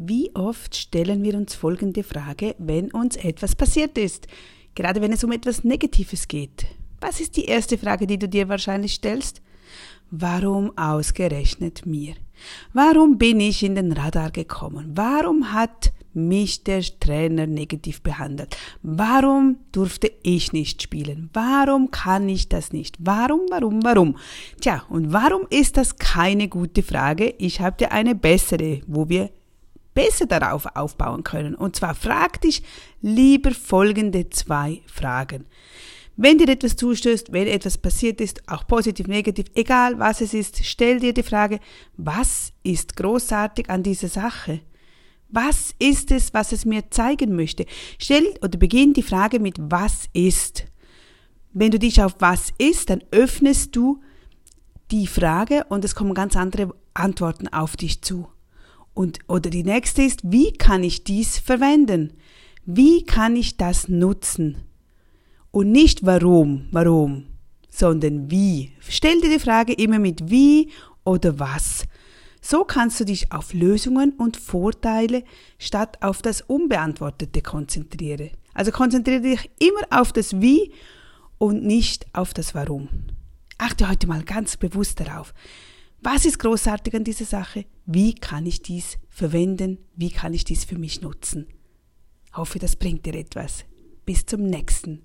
Wie oft stellen wir uns folgende Frage, wenn uns etwas passiert ist? Gerade wenn es um etwas Negatives geht. Was ist die erste Frage, die du dir wahrscheinlich stellst? Warum ausgerechnet mir? Warum bin ich in den Radar gekommen? Warum hat mich der Trainer negativ behandelt? Warum durfte ich nicht spielen? Warum kann ich das nicht? Warum, warum, warum? Tja, und warum ist das keine gute Frage? Ich habe dir eine bessere, wo wir besser darauf aufbauen können. Und zwar frag dich lieber folgende zwei Fragen. Wenn dir etwas zustößt, wenn etwas passiert ist, auch positiv, negativ, egal was es ist, stell dir die Frage, was ist großartig an dieser Sache? Was ist es, was es mir zeigen möchte? Stell oder beginn die Frage mit was ist. Wenn du dich auf was ist, dann öffnest du die Frage und es kommen ganz andere Antworten auf dich zu. Und, oder die nächste ist, wie kann ich dies verwenden? Wie kann ich das nutzen? Und nicht warum, warum, sondern wie. Stell dir die Frage immer mit wie oder was. So kannst du dich auf Lösungen und Vorteile statt auf das Unbeantwortete konzentrieren. Also konzentriere dich immer auf das Wie und nicht auf das Warum. Achte heute mal ganz bewusst darauf. Was ist großartig an dieser Sache? Wie kann ich dies verwenden? Wie kann ich dies für mich nutzen? Hoffe, das bringt dir etwas. Bis zum nächsten